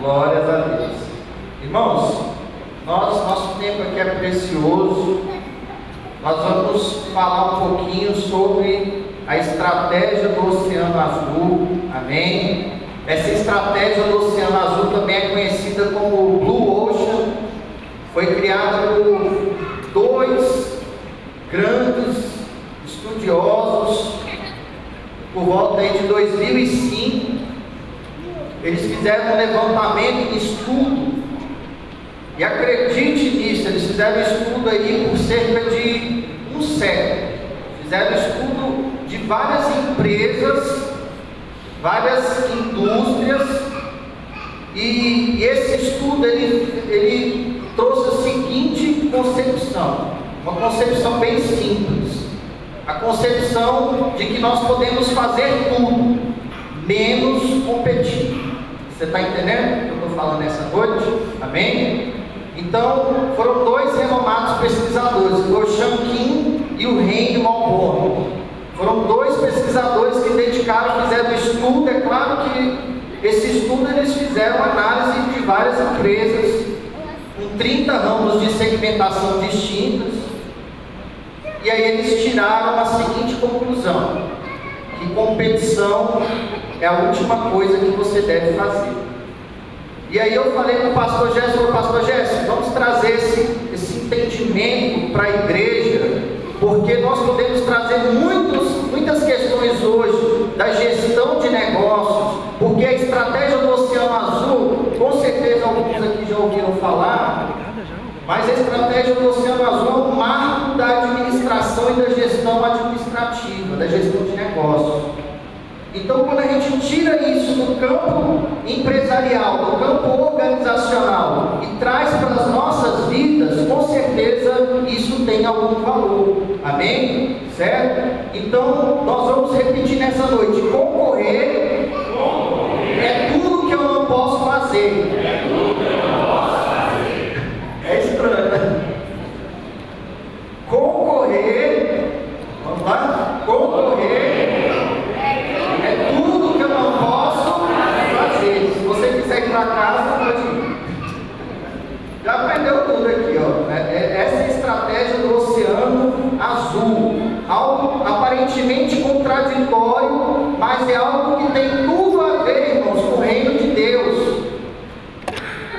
Glórias a Deus. Irmãos, nós, nosso tempo aqui é precioso. Nós vamos falar um pouquinho sobre a estratégia do Oceano Azul. Amém? Essa estratégia do Oceano Azul também é conhecida como Blue Ocean. Foi criada por dois grandes estudiosos por volta de 2005. Eles fizeram um levantamento e estudo. E acredite nisso, eles fizeram estudo aí por cerca de um século. Fizeram estudo de várias empresas, várias indústrias, e esse estudo ele, ele trouxe a seguinte concepção, uma concepção bem simples. A concepção de que nós podemos fazer tudo, menos competir. Você está entendendo o que eu estou falando nessa noite? Amém? Então, foram dois renomados pesquisadores, o Shankin e o Henry Malbon. Foram dois pesquisadores que dedicaram, fizeram estudo. É claro que esse estudo eles fizeram análise de várias empresas, com 30 ramos de segmentação distintas. E aí eles tiraram a seguinte conclusão: que competição é a última coisa que você deve fazer. E aí eu falei para o pastor Jéssico, pastor Jéssico, vamos trazer esse, esse entendimento para a igreja, porque nós podemos trazer muitos, muitas questões hoje da gestão de negócios, porque a estratégia do Oceano Azul, com certeza alguns aqui já ouviram falar, mas a estratégia do Oceano Azul é um marco da administração e da gestão administrativa, da gestão de negócios. Então, quando a gente tira isso do campo empresarial, do campo organizacional e traz para as nossas vidas, com certeza isso tem algum valor. Amém? Certo? Então, nós vamos repetir nessa noite: concorrer. é tudo que eu não posso fazer. É tudo que eu não posso fazer. É estranho, né? Concorrer, vamos lá? Concorrer quiser ir para casa, pode ir. Já aprendeu tudo aqui, ó. É, é, essa é a estratégia do oceano azul. Algo aparentemente contraditório, mas é algo que tem tudo a ver, irmãos, com o reino de Deus.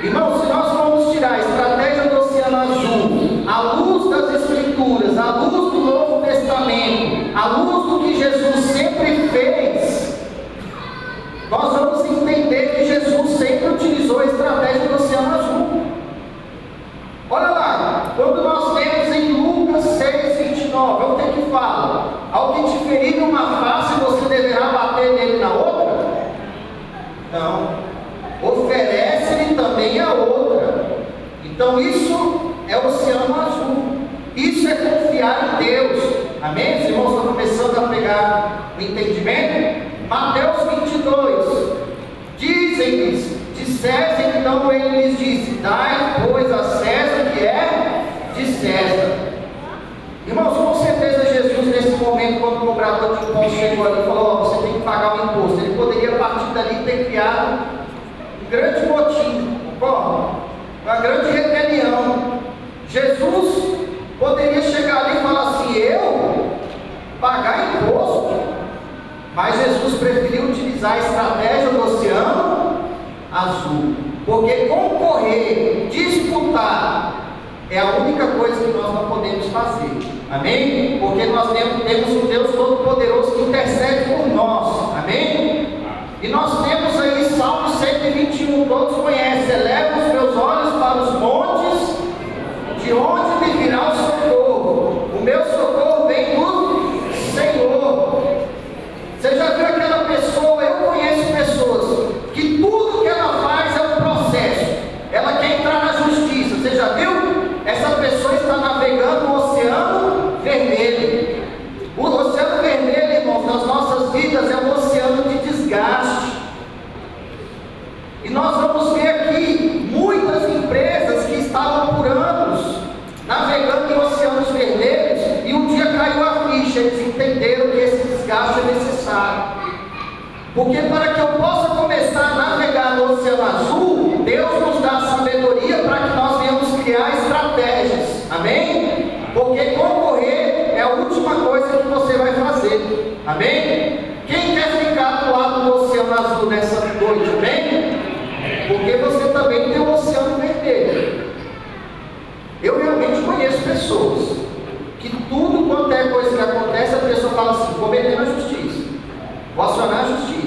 Irmãos, se nós formos tirar a estratégia do oceano azul, a luz das escrituras, a luz do Novo Testamento, a luz do que Jesus sempre fez, nós vamos entender que Jesus sempre utilizou a estratégia do Oceano Azul. Olha lá, quando nós vemos em Lucas 6, 29, é o que que fala? Te ferir numa face, você deverá bater nele na outra? Não. Oferece-lhe também a outra. Então isso é o Oceano Azul. Isso é confiar em Deus. Amém? Os irmãos estão começando a pegar o entendimento? Mateus 22. Dizem-lhes, César, então ele lhes disse: Dai, pois, a César que é de César. Irmãos, com certeza Jesus, nesse momento, quando o cobrador de imposto chegou ali e falou: oh, Você tem que pagar o imposto. Ele poderia, a partir dali, ter criado um grande motim? Uma grande rebelião. Jesus poderia chegar ali e falar assim: Eu pagar imposto? Mas Jesus preferiu utilizar a estratégia do oceano azul. Porque concorrer, disputar, é a única coisa que nós não podemos fazer. Amém? Porque nós temos um Deus Todo-Poderoso que intercede por nós. Amém? E nós temos aí Salmo 121, todos conhecem. Eleva os meus olhos para os montes, de onde me virá o socorro. O meu socorro vem do Senhor você já viu aquela pessoa? Eu conheço pessoas que tudo que ela faz é um processo. Ela quer entrar na justiça. Você já viu? Essa pessoa está navegando no oceano vermelho. O oceano vermelho, irmãos, nas nossas vidas é um oceano de desgaste. E nós vamos ver aqui muitas empresas que estavam por anos navegando em oceanos vermelhos e um dia caiu a ficha, eles entenderam que esse desgaste é necessário. Porque para que eu possa começar a navegar no Oceano Azul, Deus nos dá sabedoria para que nós venhamos criar estratégias. Amém? Porque concorrer é a última coisa que você vai fazer. Amém? Quem quer ficar do lado do oceano azul nessa noite? Amém? Porque você também tem o oceano vermelho. Eu realmente conheço pessoas que tudo quanto é coisa que acontece, a pessoa fala assim, vou meter na justiça, vou acionar a justiça.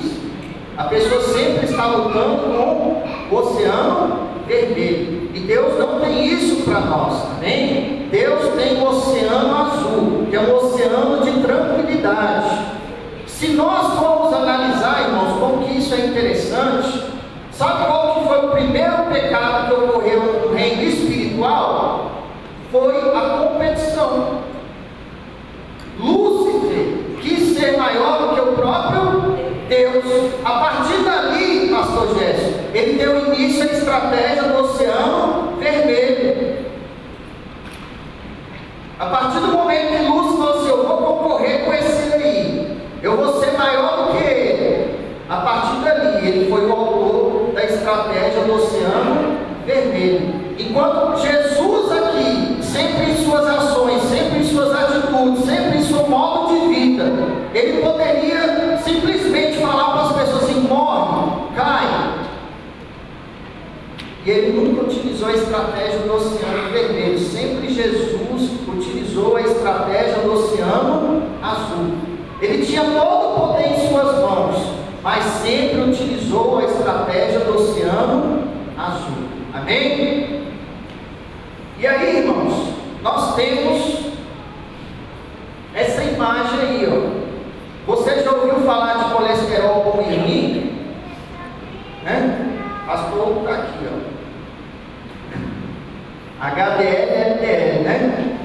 A pessoa sempre está com o oceano vermelho. E Deus não tem isso para nós, amém? Deus tem o oceano azul, que é um oceano de tranquilidade. Se nós formos analisar, irmãos, como que isso é interessante, sabe qual que foi o primeiro pecado que ocorreu no reino espiritual? Foi a competição. Lúcifer quis ser maior do que o próprio Deus. A partir dali, pastor Jéssica, ele deu início à estratégia do Oceano Vermelho. A partir do momento que Lúcio falou assim, eu vou concorrer com esse aí, eu vou ser maior do que ele. A partir dali, ele foi o autor da estratégia do Oceano Vermelho. Enquanto Jesus aqui, sempre em suas ações, sempre em suas atitudes, sempre em seu modo de vida, ele poderia simplesmente falar para as pessoas assim: morre, cai. E ele nunca utilizou a estratégia do Oceano Vermelho, sempre Jesus utilizou a estratégia do Oceano Azul. Ele tinha todo o poder em suas mãos, mas sempre utilizou a estratégia do Oceano Azul. Amém? E aí, irmãos, nós temos essa imagem aí, ó. Você já ouviu falar de colesterol bom e ruim? Né? Pastor está aqui, ó. HDL e LDL, né?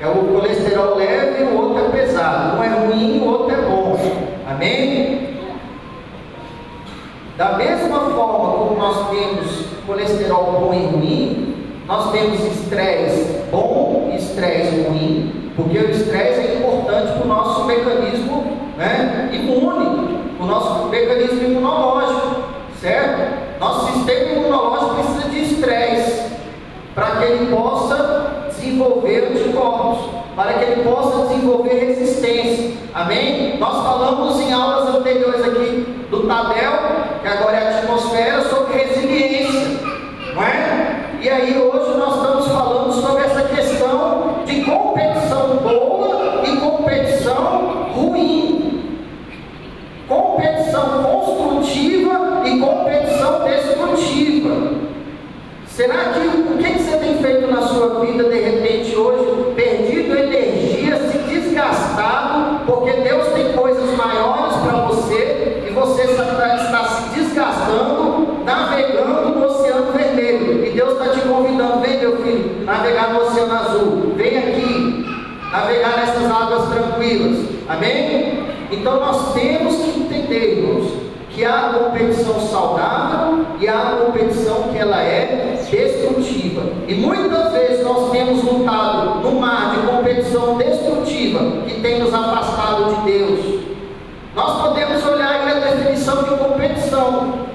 É o colesterol leve e o outro é pesado. Um é ruim, o outro é bom. Amém? Da mesma forma como nós temos colesterol bom e ruim, nós temos estresse bom e estresse ruim, porque o estresse é importante para o nosso mecanismo né, imune, para o nosso mecanismo imunológico, certo? Nosso sistema imunológico precisa de estresse para que ele possa desenvolver anticorpos, para que ele possa desenvolver resistência. Amém? Nós falamos em aulas anteriores aqui do Tadel, que agora é a atmosfera, sobre resiliência. Não é? E aí hoje nós estamos falando sobre essa questão de competição boa e competição ruim. Competição construtiva e competição destrutiva. Será que o que você tem feito na sua vida de repente hoje? Perdido energia, se desgastado, porque Deus tem coisas maiores para você e você está, está se desgastando, navegando no Oceano Vermelho. E Deus está te convidando, vem meu filho, navegar no Oceano Azul, vem aqui, navegar nessas Amém? Então nós temos que entender, irmãos, que há competição saudável e há competição que ela é destrutiva. E muitas vezes nós temos lutado no mar de competição destrutiva que tem nos afastado de Deus. Nós podemos olhar aí a definição de competição.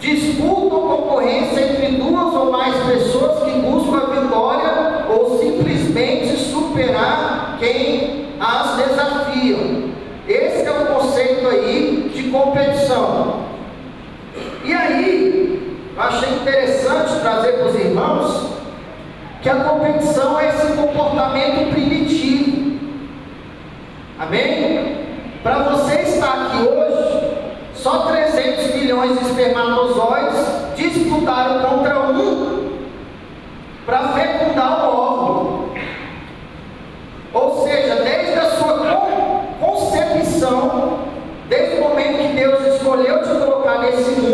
Disputa ou concorrência entre duas ou mais pessoas que buscam a vitória ou simplesmente superar quem as desafiam. Esse é o conceito aí competição. E aí, eu achei interessante trazer para os irmãos que a competição é esse comportamento primitivo. Amém? Para você estar aqui hoje, só 300 milhões de espermatozoides disputaram contra um para fecundar o óvulo. Ou seja, desde a sua concepção, desde o momento que Deus escolheu te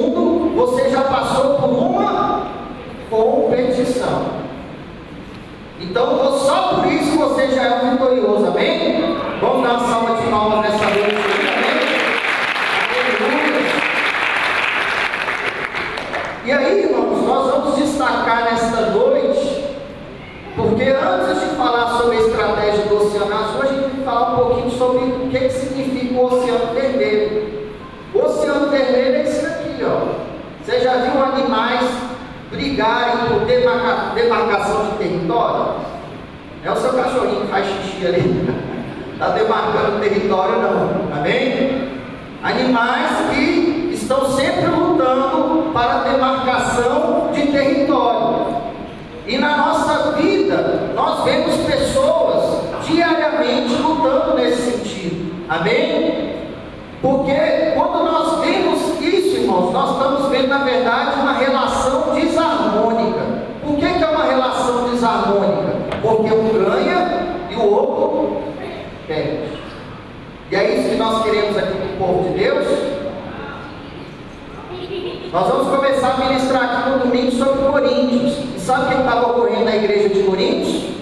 demarcação de território, é o seu cachorrinho que faz xixi ali, está demarcando território não, amém? Tá Animais que estão sempre lutando para a demarcação de território. E na nossa vida, nós vemos pessoas diariamente lutando nesse sentido, amém? Porque quando nós vemos isso, irmãos, nós estamos vendo, na verdade, uma relação desarmônica relação desarmônica? Porque um ganha e o outro perde. E é isso que nós queremos aqui com o povo de Deus. Nós vamos começar a ministrar aqui no domingo sobre Coríntios. E sabe o que estava ocorrendo na igreja de Coríntios?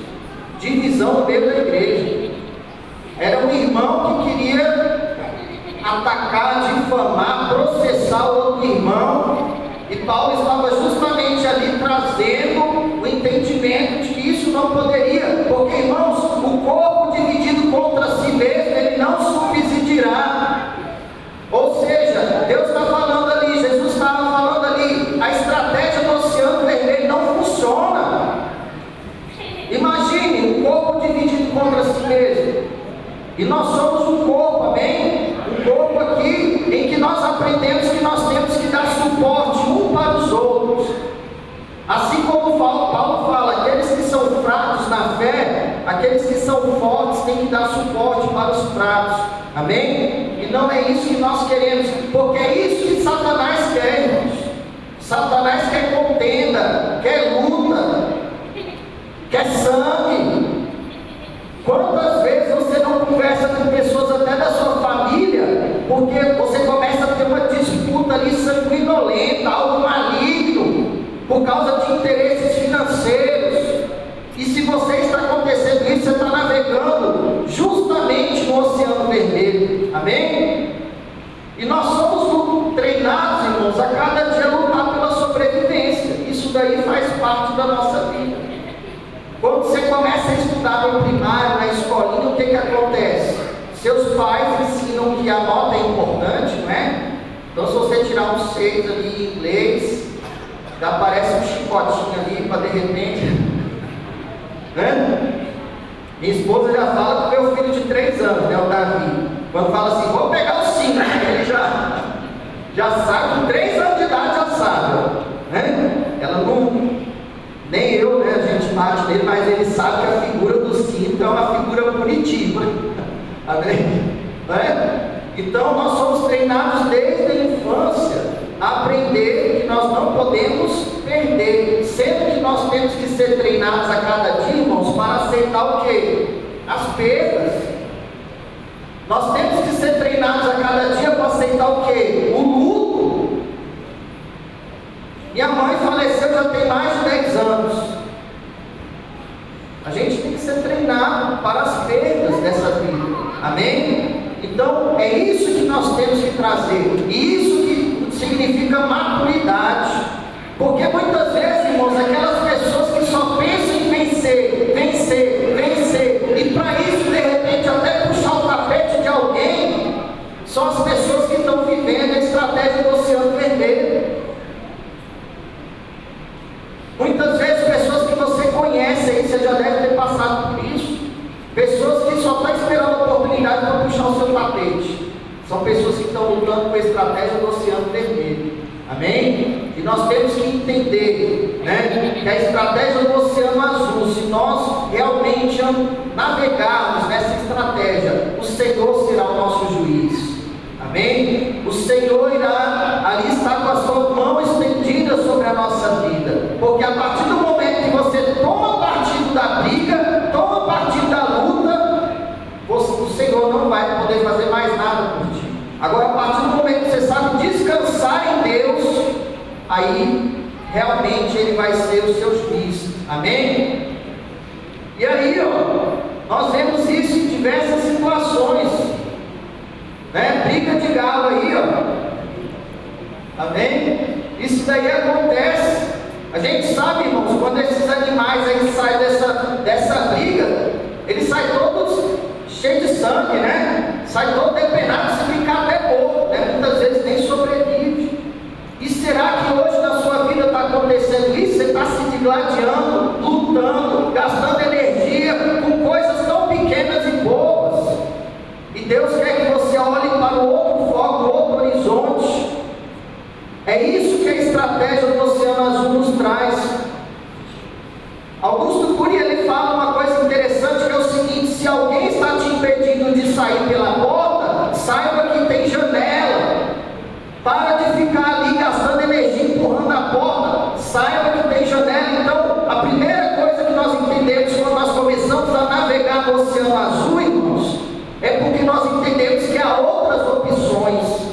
Divisão meio da igreja. Era um irmão que queria atacar, difamar, processar o outro irmão. E Paulo estava justamente ali trazendo entendimento de que isso não poderia, porque irmãos, o corpo dividido contra si mesmo, ele não subsistirá. Ou seja, Deus está falando ali, Jesus estava falando ali, a estratégia do Oceano Vermelho não funciona. Imagine um corpo dividido contra si mesmo. E nós somos um corpo, amém? Um corpo aqui em que nós aprendemos que nós temos que dar suporte um para os outros. Assim como Paulo fala, aqueles que são fracos na fé, aqueles que são fortes têm que dar suporte para os fracos. Amém? E não isso que nós queremos, porque é isso que Satanás quer, irmãos. Satanás quer contenda, quer luta, quer sangue. Quantas vezes você não conversa com pessoas até da sua família, porque você começa a ter uma disputa ali sanguinolenta, algo maligno, por causa de interesses financeiros. E se você está acontecendo isso, você está navegando justamente no Oceano Vermelho. Amém? E nós somos treinados, irmãos, a cada dia lutar pela sobrevivência. Isso daí faz parte da nossa vida. Quando você começa a estudar no primário, na escolinha, o que, que acontece? Seus pais ensinam que a nota é importante, não é? Então, se você tirar um 6 ali em inglês, já aparece um chicotinho ali para de repente. Né? Minha esposa já fala com meu filho de 3 anos, né, o Davi. Quando fala assim, vou pegar o 5, ele já, já sabe, com 3 anos de idade já sabe. Né? Ela não. Nem eu, né? A gente bate nele, mas ele sabe que a figura do cinto é uma figura punitiva. Amém? Né? Então nós somos treinados desde a infância a aprender que nós não podemos perder, sendo que nós temos que ser treinados a cada dia, irmãos, para aceitar o que? As perdas. Nós temos que ser treinados a cada dia para aceitar o que? O luto. Minha mãe faleceu já tem mais de 10 anos. A gente tem que ser treinado para as perdas dessa vida. Amém? Então, é isso que nós temos que trazer. E isso que significa maturidade. Porque muitas vezes, irmãos, aquelas pessoas que só pensam em vencer, vencer, vencer, e para isso, de repente, até puxar o tapete de alguém, são as pessoas que estão vivendo a estratégia do Oceano Vermelho. Muitas vezes, pessoas que você conhece aí, você já deve ter passado por isso. Pessoas que só estão esperando para puxar o seu tapete. São pessoas que estão lutando com a estratégia do Oceano Vermelho. Amém? E nós temos que entender né, que a estratégia do Oceano Azul, se nós realmente navegarmos nessa estratégia, o Senhor será o nosso juiz. Amém? O Senhor irá ali estar com a sua mão estendida sobre a nossa vida. Porque a partir do momento que você toma partido da briga, toma partido da luta, o Senhor não vai poder fazer mais nada por ti. Agora, a partir do momento que você sabe descansar em Deus, aí realmente Ele vai ser o seu juiz. Amém? E aí, ó, nós vemos isso em diversas situações. Né? Briga de galo aí, ó. Amém? Isso daí acontece. A gente sabe, irmãos, quando esses animais aí saem dessa, dessa briga, eles saem todos cheios de sangue, né? Sai todo depenado, se brincar até morto, né? Muitas vezes nem sobrevive. E será que hoje na sua vida está acontecendo isso? Você está se digladiando, lutando, gastando energia com coisas tão pequenas e boas. E Deus quer que você olhe para o outro foco, outro horizonte. É isso que a estratégia do Oceano Azul nos traz. Augusto Cury ele fala uma coisa interessante que é o seguinte: se alguém está te impedindo de sair pela porta, saiba que tem janela. Para de ficar ali gastando energia empurrando a porta. Saiba que tem janela. Então, a primeira coisa que nós entendemos quando nós começamos a navegar no Oceano Azul, irmãos, é porque nós entendemos que há outras opções.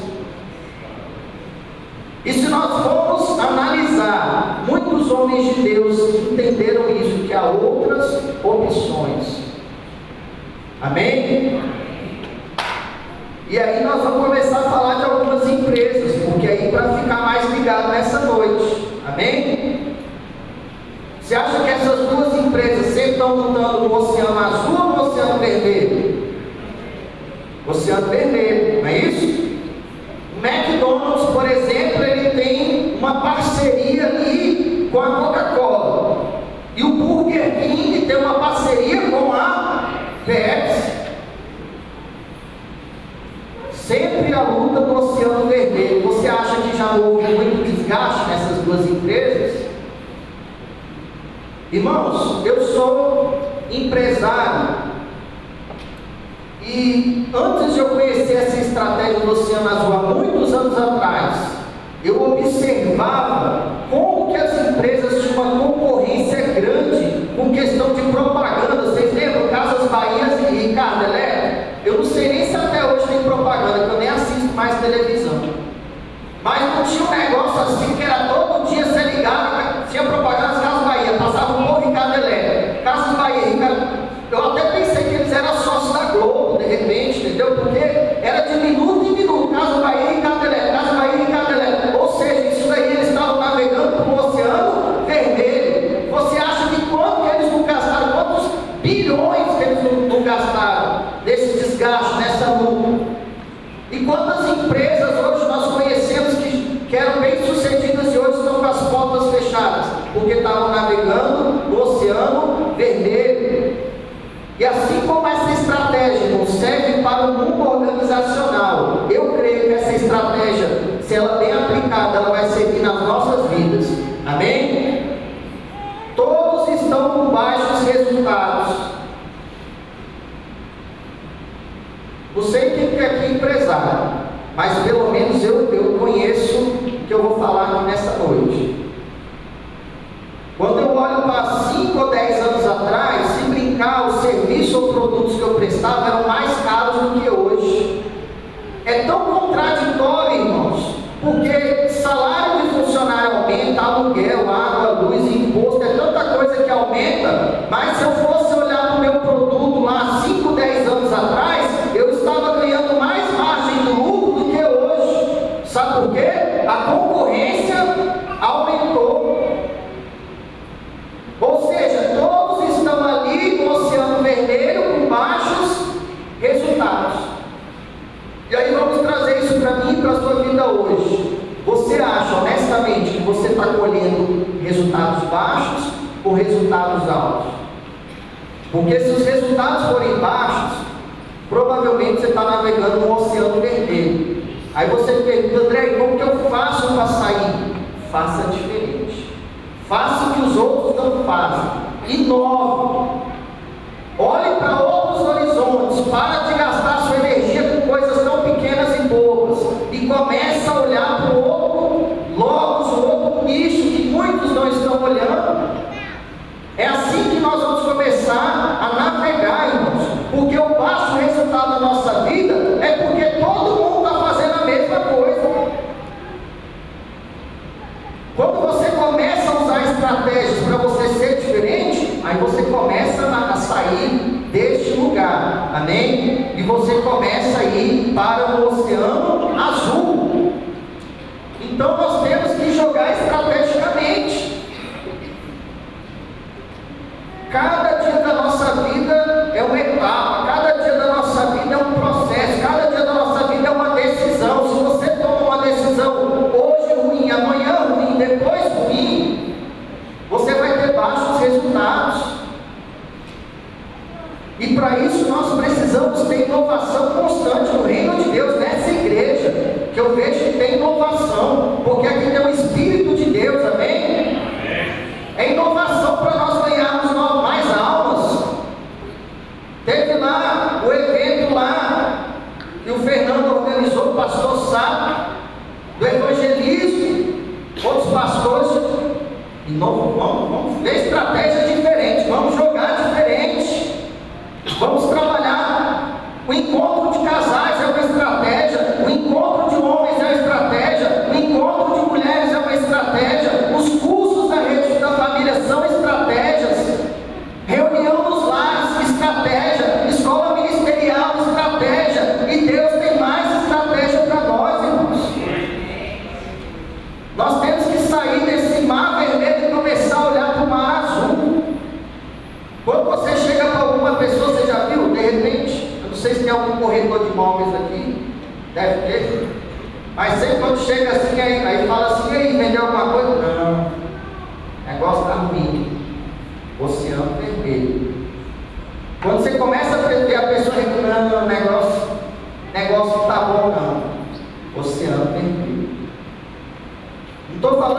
E se nós formos analisar, muitos homens de Deus entenderam isso, que há outras opções. Amém? E aí nós vamos começar a falar de algumas empresas, porque aí para ficar mais ligado nessa noite. Amém? Você acha que essas duas empresas sempre estão lutando no Oceano Azul ou no Oceano Vermelho? Oceano Vermelho, não é isso? O McDonald's, por exemplo, ele tem uma parceria ali com a Coca-Cola. E o Burger King tem uma parceria com a Pepsi. Sempre a luta do Oceano Vermelho. Você acha que já houve muito desgaste nessas duas empresas? Irmãos, eu sou empresário e antes de eu conhecer essa estratégia do Oceano Azul, há muitos anos atrás, eu observava como que as empresas tinham uma concorrência grande com questão de propaganda. Vocês lembram? Casas Bahias e Ricardo Elétrico? Eu não sei nem se até hoje tem propaganda, que eu nem assisto mais televisão. Mas não tinha um negócio assim que era todo dia ser ligado, tinha propaganda das Casas Bahia, passava um pouco Ricardo Elétrico. Casas Bahia. Eu até pensei que eles eram sócios da Globo, de repente, entendeu? Porque era de minuto em minuto, Casa Bahia e Ricardo Elétrico, Casa Bahia e Ricardo Elétrico. Ou seja, isso daí eles estavam navegando para o Oceano Vermelho. Você acha que quanto que eles não gastaram, quantos bilhões que eles não, não gastaram nesse desgaste, nessa luta? E quantas empresas hoje nós conhecemos que, que eram bem sucedidas e hoje estão com as portas fechadas, porque estavam navegando no Oceano Vermelho. E assim como essa estratégia não serve para o mundo organizacional, eu creio que essa estratégia, se ela bem aplicada, ela vai servir nas nossas vidas. Amém? Todos estão com baixos resultados. Não sei quem é aqui empresário, mas pelo menos eu, eu conheço o que eu vou falar aqui nessa noite. Quando eu olho para 5 ou 10 anos atrás, se brincar, os serviços ou produtos que eu prestava eram mais caros do que hoje. É tão contraditório, irmãos, porque salário de funcionário aumenta, aluguel, água, luz, imposto, é tanta coisa que aumenta, mas se eu fosse olhar para o meu produto lá 5, 10 anos atrás, eu estava ganhando mais margem do lucro do que hoje. Sabe por quê? A concorrência aumentou. Ou seja, todos estão ali no Oceano Vermelho com baixos resultados. E aí vamos trazer isso para mim e para a sua vida hoje. Você acha honestamente que você está colhendo resultados baixos ou resultados altos? Porque se os resultados forem baixos, provavelmente você está navegando no Oceano Vermelho. Aí você pergunta, André, como que eu faço para sair? Faça diferente. Faça o que os outros não fazem. Inove. Olhe para outros horizontes. Para de gastar sua energia com coisas tão pequenas e bobas. E comece a olhar para o outro logos, o outro nicho que muitos não estão olhando. É assim que nós vamos começar a navegar, irmãos. Porque o baixo resultado da nossa vida é porque todo mundo está fazendo a mesma coisa. Quando você começa a usar estratégias para você ser diferente, aí você começa a sair deste lugar, amém? E começa a ir para o oceano azul. Então nós temos que jogar estrategicamente. Cada dia da nossa vida é uma etapa, cada dia da nossa vida é um processo, cada dia da nossa vida é uma decisão. Se você toma uma decisão hoje ruim, amanhã ruim, depois ruim, você vai ter baixos resultados. E para isso nós precisamos precisamos ter inovação constante no reino de Deus, nessa igreja, que eu vejo que tem inovação, porque aqui tem um espírito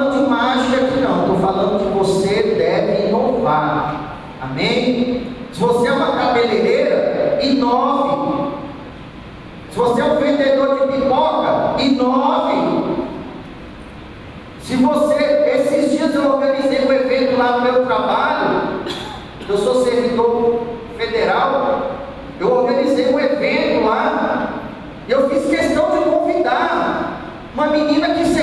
falando de mágica aqui não, estou falando que você deve inovar. Amém? Se você é uma cabeleireira, inove. Se você é um vendedor de pipoca, inove. Se você, esses dias eu organizei um evento lá no meu trabalho, eu sou servidor federal, eu organizei um evento lá, e eu fiz questão de convidar uma menina que se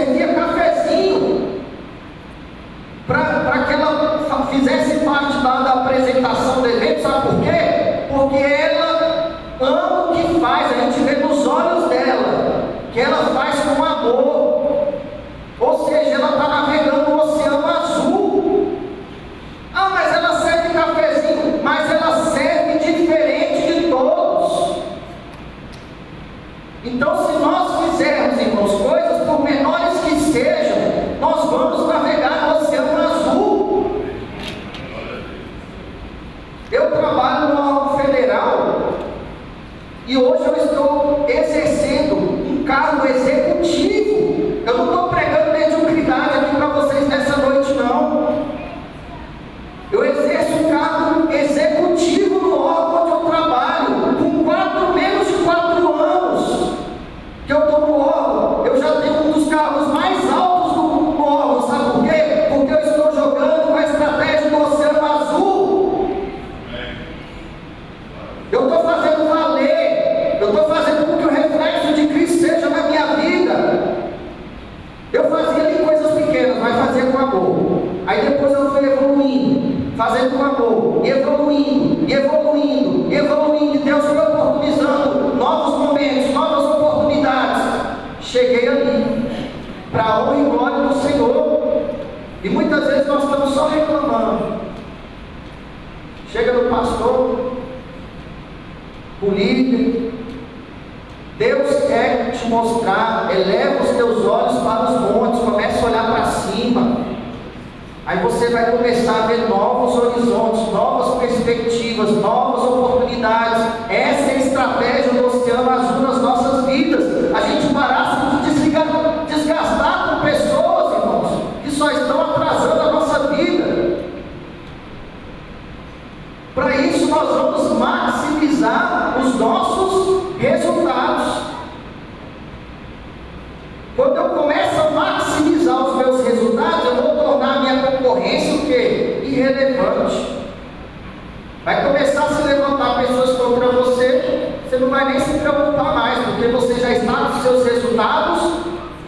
vai nem se preocupar mais, porque você já está com seus resultados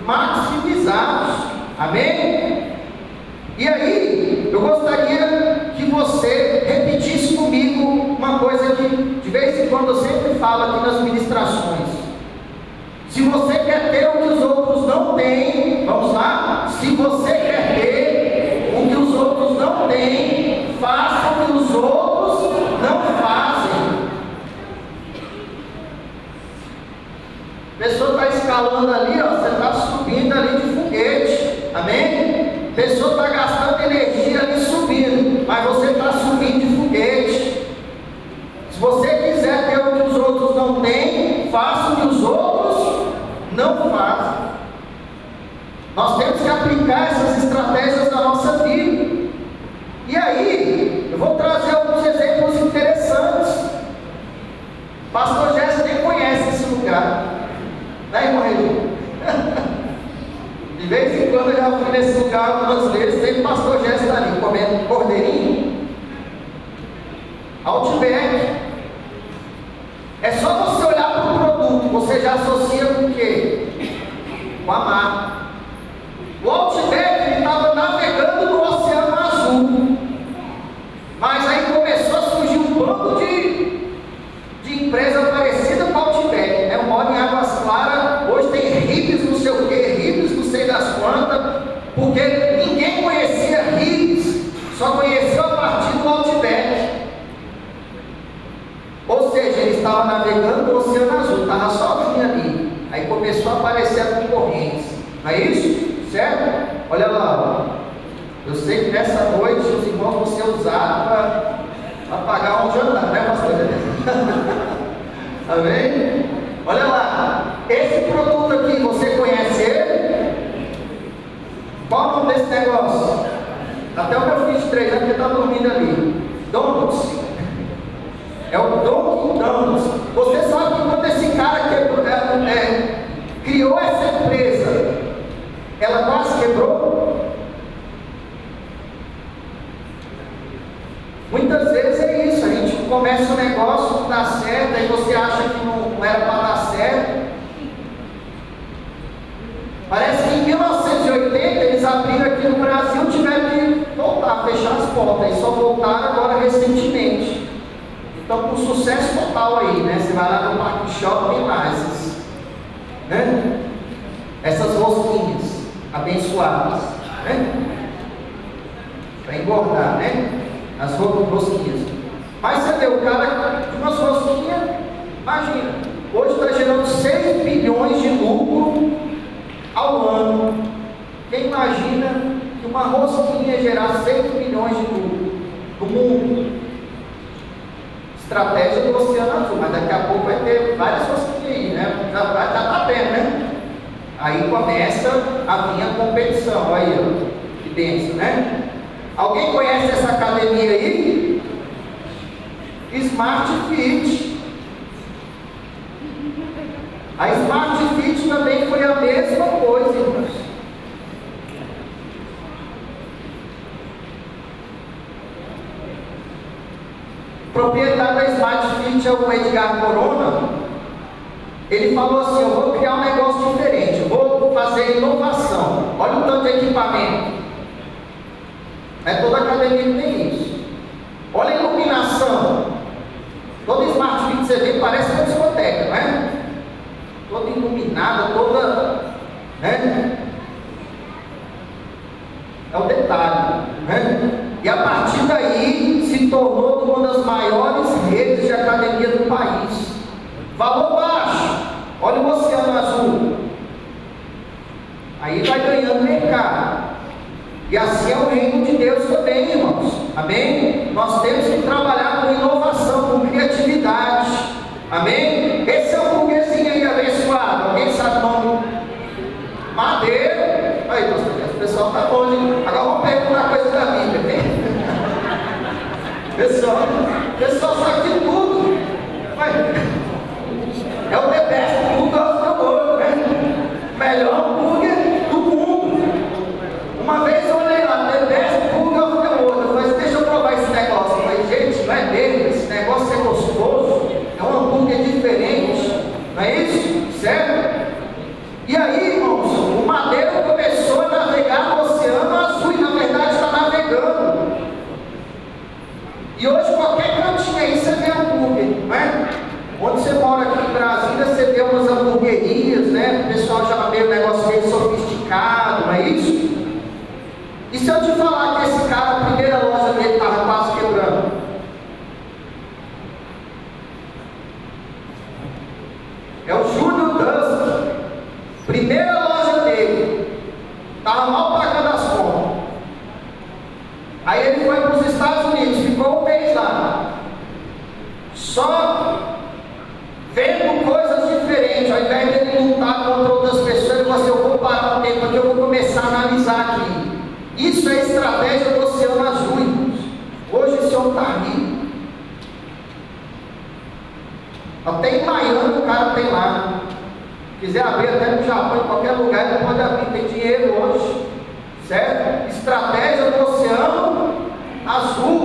maximizados. Amém? E aí, eu gostaria que você repetisse comigo uma coisa que de vez em quando eu sempre falo aqui nas ministrações. Se você falando ali, ó, você está subindo ali de foguete. Amém? A pessoa está gastando energia ali subindo, mas você está subindo de foguete. Se você quiser ter o que os outros não têm, faça o que os outros não fazem. Nós temos que aplicar essas estratégias na nossa vida. E aí, eu vou trazer alguns exemplos interessantes. Pastor Quando eu já fui nesse lugar algumas vezes, sempre pastor Jéssica ali, comendo cordeirinho. Outback. É só você olhar para o produto, você já associa com o quê? Com a marca. O Outback estava navegando no Oceano Azul. Mas aí começou a surgir um bando de, de empresa parecida com o Outback. É um modo em Águas Claras. Hoje tem ribs, não sei o que, ribs, não sei das quantas. Porque ninguém conhecia ribs, só conheceu a partir do Outback. Ou seja, ele estava navegando no Oceano Azul, estava sozinho ali. Aí começou a aparecer a concorrência. Não é isso? Certo? Olha lá. Eu sei que nessa noite os irmãos vão ser usados para pagar um jantar, né, pastor? Amém? Olha lá. Esse produto aqui, você conhece ele? Qual o nome desse negócio? Até o meu filho de três anos está dormindo ali. Donuts. É o Dunkin' Donuts. Você sabe que quando esse cara quebrou, é, é, criou essa empresa, ela quase quebrou? Muitas vezes é isso, a gente começa um negócio, não dá certo, aí você acha que não, não era para dar certo. Parece que em 1980 eles abriram aqui no Brasil, tiveram que voltar, fechar as portas, e só voltaram agora recentemente. Então, com sucesso total aí, né? Você vai lá no Parque Shopping, lá essas, né? essas rosquinhas abençoadas, né? Para engordar, né? As rosquinhas. Mas você vê o cara de umas rosquinhas, imagina, hoje está gerando 6 bilhões de lucro ao ano. Quem imagina que uma rosquinha gerar 6 bilhões de lucro mundo? estratégia do Oceano Azul, mas daqui a pouco vai ter várias coisas aí, né? Já está já tendo, né? Aí começa a vir a competição, aí, ó, que benção, né? Alguém conhece essa academia aí? Smart Fit. A Smart Fit também foi a mesma coisa, irmãos. proprietário da Smart Fit é o Edgar Corona. Ele falou assim: Eu vou criar um negócio diferente, vou fazer inovação. Olha o tanto de equipamento. É toda academia que tem isso. Olha a iluminação. Toda Smart Fit você vê parece uma discoteca, não é? Toda iluminada, toda. Né? É o detalhe. Né? E a partir daí se tornou uma das maiores academia do país. Valor baixo. Olha o Oceano Azul. Aí vai ganhando mercado. E assim é o reino de Deus também, irmãos. Amém? Nós temos que trabalhar com inovação, com criatividade. Amém? Esse é o burguesinho aí abençoado. Alguém sabe o nome? Madeira. Aí, pastor, o pessoal está longe. Agora vamos perguntar coisa da Bíblia. Pessoal, pessoal sabe. Mas é o the começar a analisar aqui. Isso é estratégia do Oceano Azul, irmãos. Hoje o senhor está rindo. Até em Miami o cara tem lá. Quiser abrir até no Japão, em qualquer lugar, ele pode abrir, tem dinheiro hoje. Certo? Estratégia do Oceano Azul.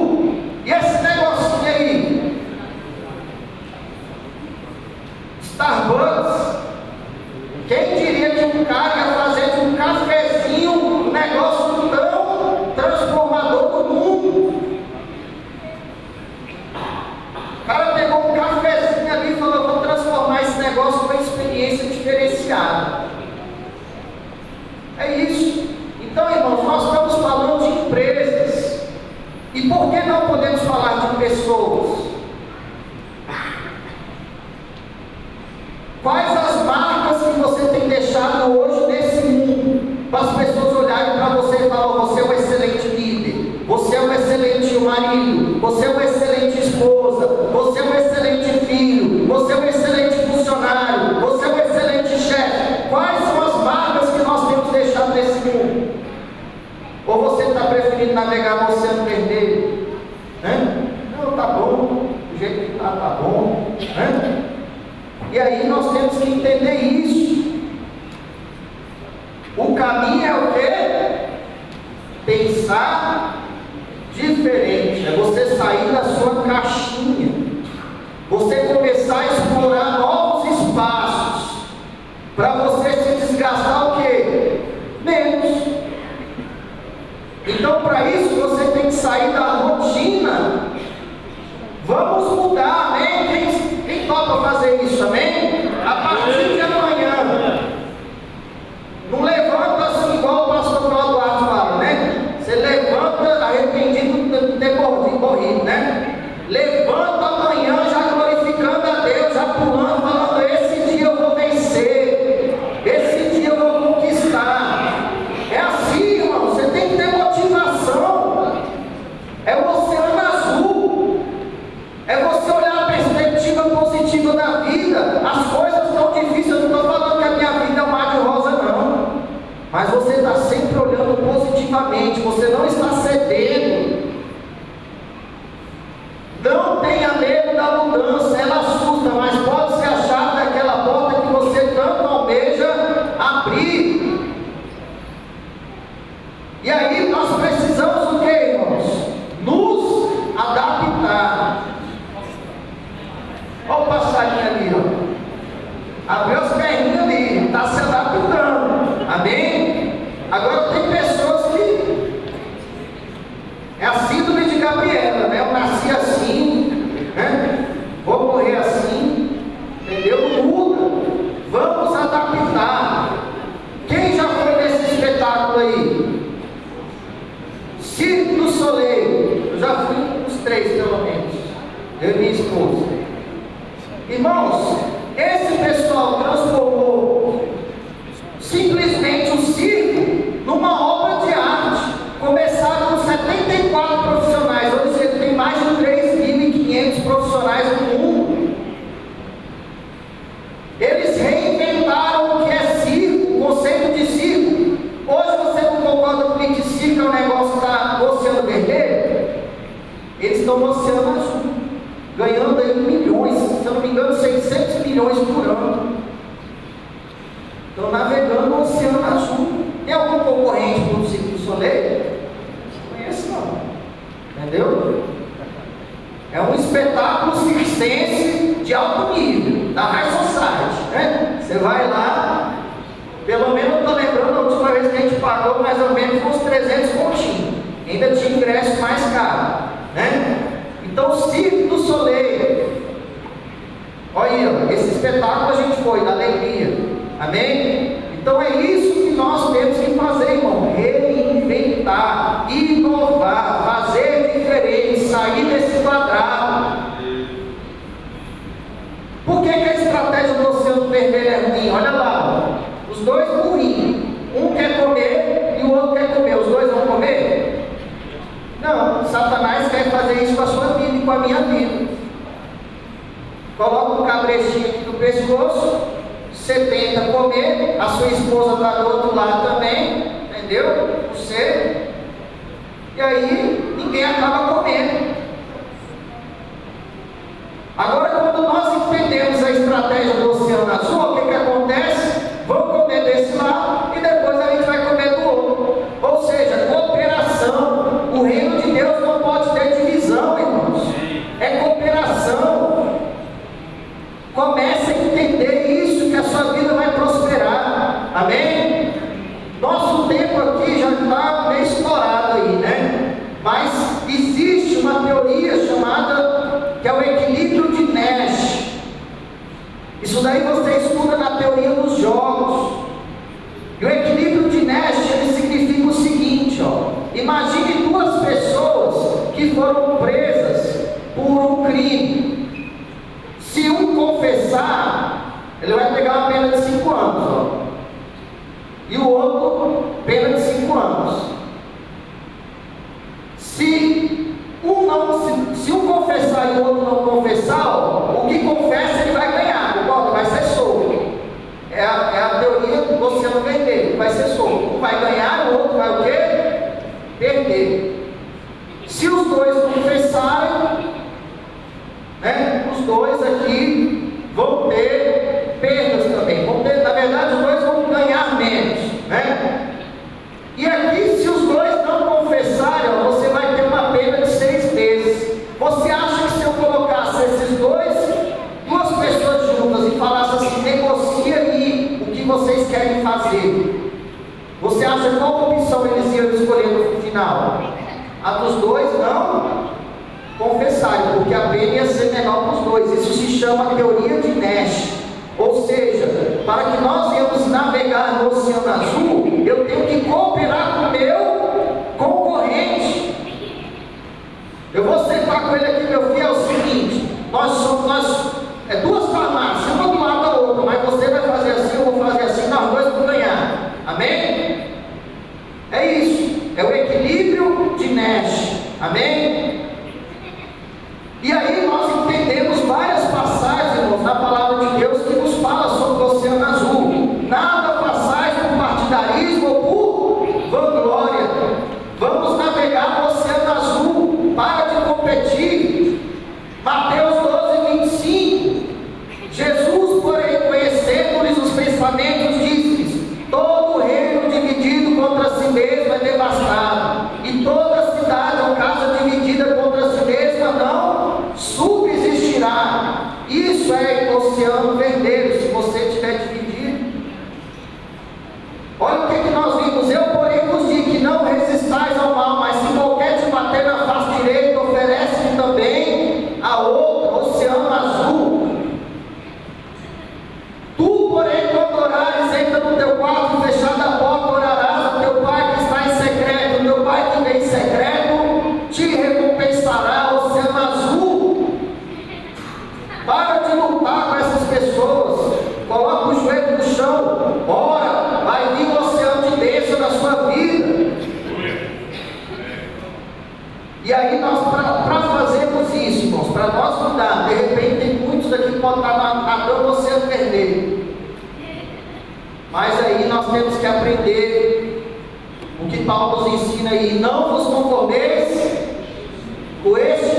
está bom. Né? E aí nós temos que entender isso. O caminho é o quê? Pensar diferente. É você sair da sua caixinha. Você começar a explorar novos espaços. Para você se desgastar o quê? Menos. Então, para isso, você tem que sair da rua pagou mais ou menos uns 300 pontinhos. Ainda tinha ingresso mais caro. Né? Então, Circo do Soleil. Olha aí, ó, esse espetáculo a gente foi, da alegria. Amém? Então é isso que nós ouvido. Coloca um cabrestinho no pescoço, você tenta comer, a sua esposa está do outro lado também, entendeu? Você. E aí ninguém acaba comendo. Agora daí você estuda na teoria dos jogos. E o equilíbrio de Nash ele significa o seguinte: ó, imagine duas pessoas que foram presas por um crime. Eles iam escolher no final? A dos dois, não confessaram porque a pena ia ser menor para os dois. Isso se chama teoria de Nash. Ou seja, para que nós venhamos navegar no Oceano Azul, eu tenho que compreender E aí nós, para fazermos isso, irmãos, para nós mudar, de repente tem muitos aqui que podem estar nadando oceano vermelho. Mas aí nós temos que aprender o que Paulo nos ensina aí, não vos conformeis com esse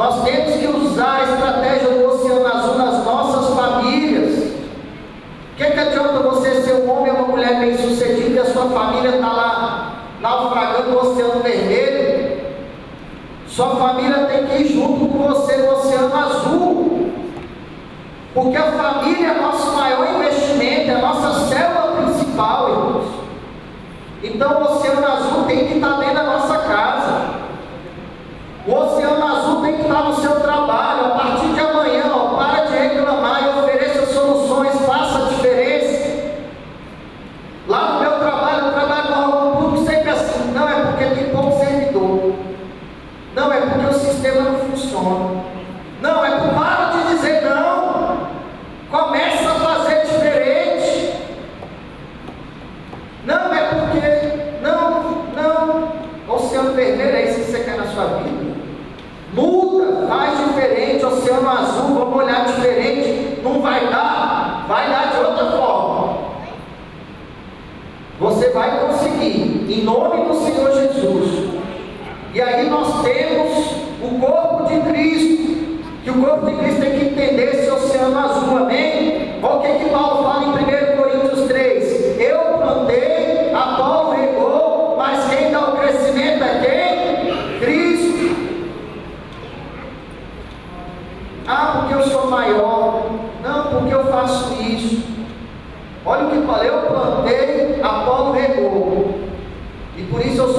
Nós temos que usar a estratégia do Oceano Azul nas nossas famílias. O que, é que adianta você ser um homem ou uma mulher bem sucedido e a sua família está lá naufragando o Oceano Vermelho? Sua família tem que ir junto com você no Oceano Azul. Porque a família é nosso maior investimento, é a nossa célula principal, irmãos. Então o Oceano Azul tem que estar dentro da nossa casa. O Oceano está no seu trabalho.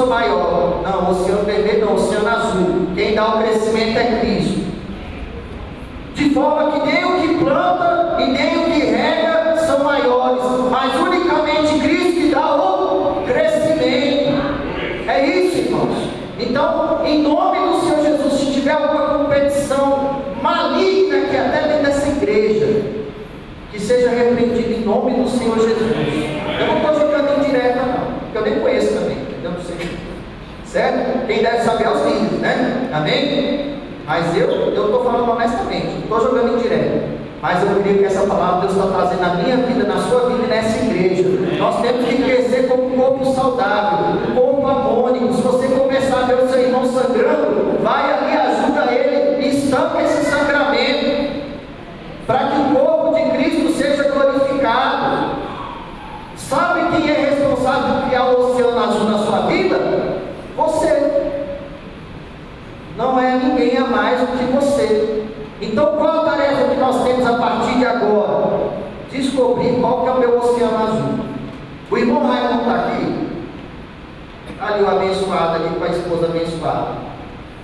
Maior. Não, oceano vermelho não, oceano azul. Quem dá o crescimento é Cristo. De forma que nem o que planta e nem o que rega são maiores, mas unicamente Cristo que dá o crescimento. É isso, irmãos. Então, em nome do Senhor Jesus, se tiver alguma competição maligna aqui até dentro dessa igreja, que seja repreendida em nome do Senhor Jesus. Eu não estou jogando indireta, não, porque eu nem conheço também, entendeu? Não sei. Certo? Quem deve saber é os líderes, né? Amém? Mas eu estou falando honestamente, não estou jogando indireta. Mas eu creio que essa palavra Deus está trazendo na minha vida, na sua vida e nessa igreja. Nós temos que crescer como um corpo saudável, um corpo harmônico. Se você começar a ver o seu irmão sangrando, vai ali, ajuda ele e estampa esse sangramento. Para que o corpo de Cristo seja glorificado. Sabe quem é responsável por criar o oceano azul na sua vida? Você não é ninguém a mais do que você. Então, qual a tarefa que nós temos a partir de agora? Descobrir qual que é o meu oceano azul. O irmão Raimundo está aqui? Ali o abençoado ali com a esposa abençoada.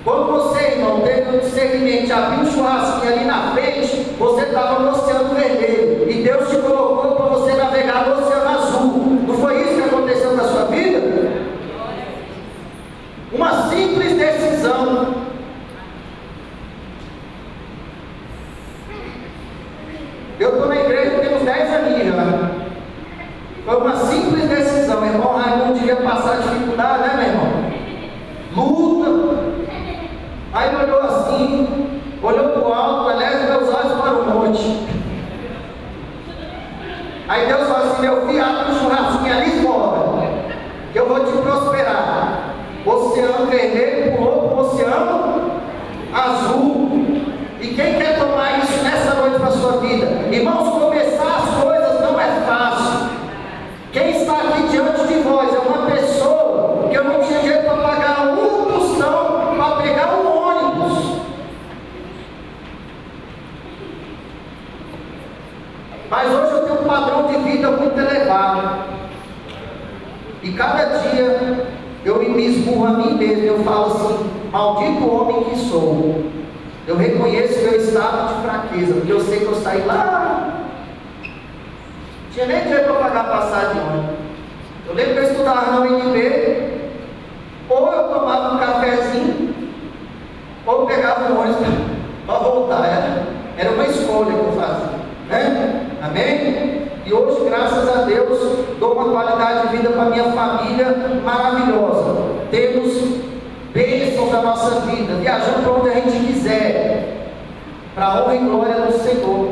Quando você, irmão, teve um discernimento, abriu um churrasquinho ali na frente, você estava no oceano vermelho. E Deus te colocou para você navegar no oceano azul. Não foi isso que aconteceu na sua vida? Uma simples decisão Eu estou na igreja tem uns 10 aninhos já. Foi uma simples decisão. Meu irmão Raimundo devia passar dificuldade, né, meu irmão? Luta. Aí ele olhou assim, olhou para o alto, aliás, meus olhos para o monte. Aí Deus falou assim: meu filho, abre um churrasquinho ali fora, que eu vou te prosperar. Oceano vermelho pulou para o oceano azul. E quem quer tomar isso nessa noite para a sua vida? Irmãos, começar as coisas não é fácil. Quem está aqui diante de vós é uma pessoa que eu não tinha dinheiro para pagar um tostão para pegar um ônibus. Mas hoje eu tenho um padrão de vida muito elevado. E cada dia eu me esburro a mim mesmo. Eu falo assim: maldito homem que sou. Eu reconheço meu estado de fraqueza, porque eu sei que eu saí lá. Não tinha nem dinheiro para pagar a passagem Eu lembro que eu estudava na UNB, ou eu tomava um cafezinho, ou eu pegava um ônibus para voltar. Era, era uma escolha que eu fazia. Né? Amém? E hoje, graças a Deus, dou uma qualidade de vida para minha família maravilhosa. Temos bênçãos da nossa vida, viajando para onde a gente quiser, para a honra e glória do Senhor.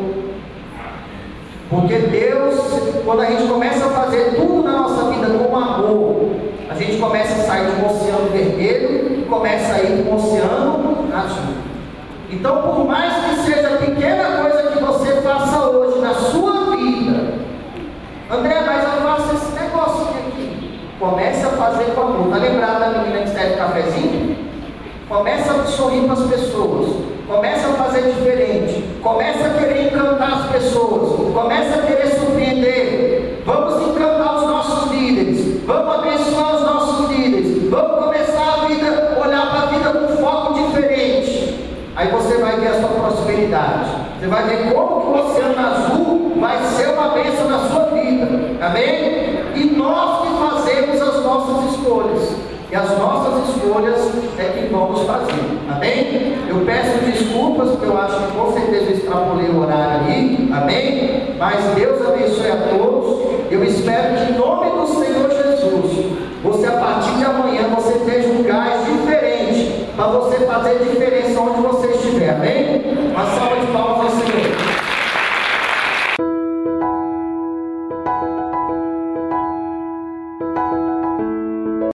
Porque Deus, quando a gente começa a fazer tudo na nossa vida com amor, a gente começa a sair de um oceano vermelho e começa a ir para um oceano azul. Então, por mais que seja pequena coisa que você faça hoje na sua vida, André, mas eu faço esse negócio aqui. Comece a fazer com amor. Está lembrado da menina que serve cafezinho? Comece a sorrir para as pessoas. Comece a fazer diferente. Comece a querer encantar as pessoas. Comece a querer surpreender. Vamos encantar os nossos líderes. Vamos abençoar os nossos líderes. Vamos começar a vida, olhar para a vida com foco diferente. Aí você vai ver a sua prosperidade. Você vai ver como o oceano azul vai ser uma bênção na sua vida. Amém? E nós que fazemos as nossas escolhas. E as nossas escolhas é que vamos fazer. Amém? Eu peço desculpas, porque eu acho que com certeza eu extrapolei o horário ali. Amém? Mas Deus abençoe a todos. Eu espero que em nome do Senhor Jesus, você a partir de amanhã você esteja um gás diferente para você fazer diferença onde você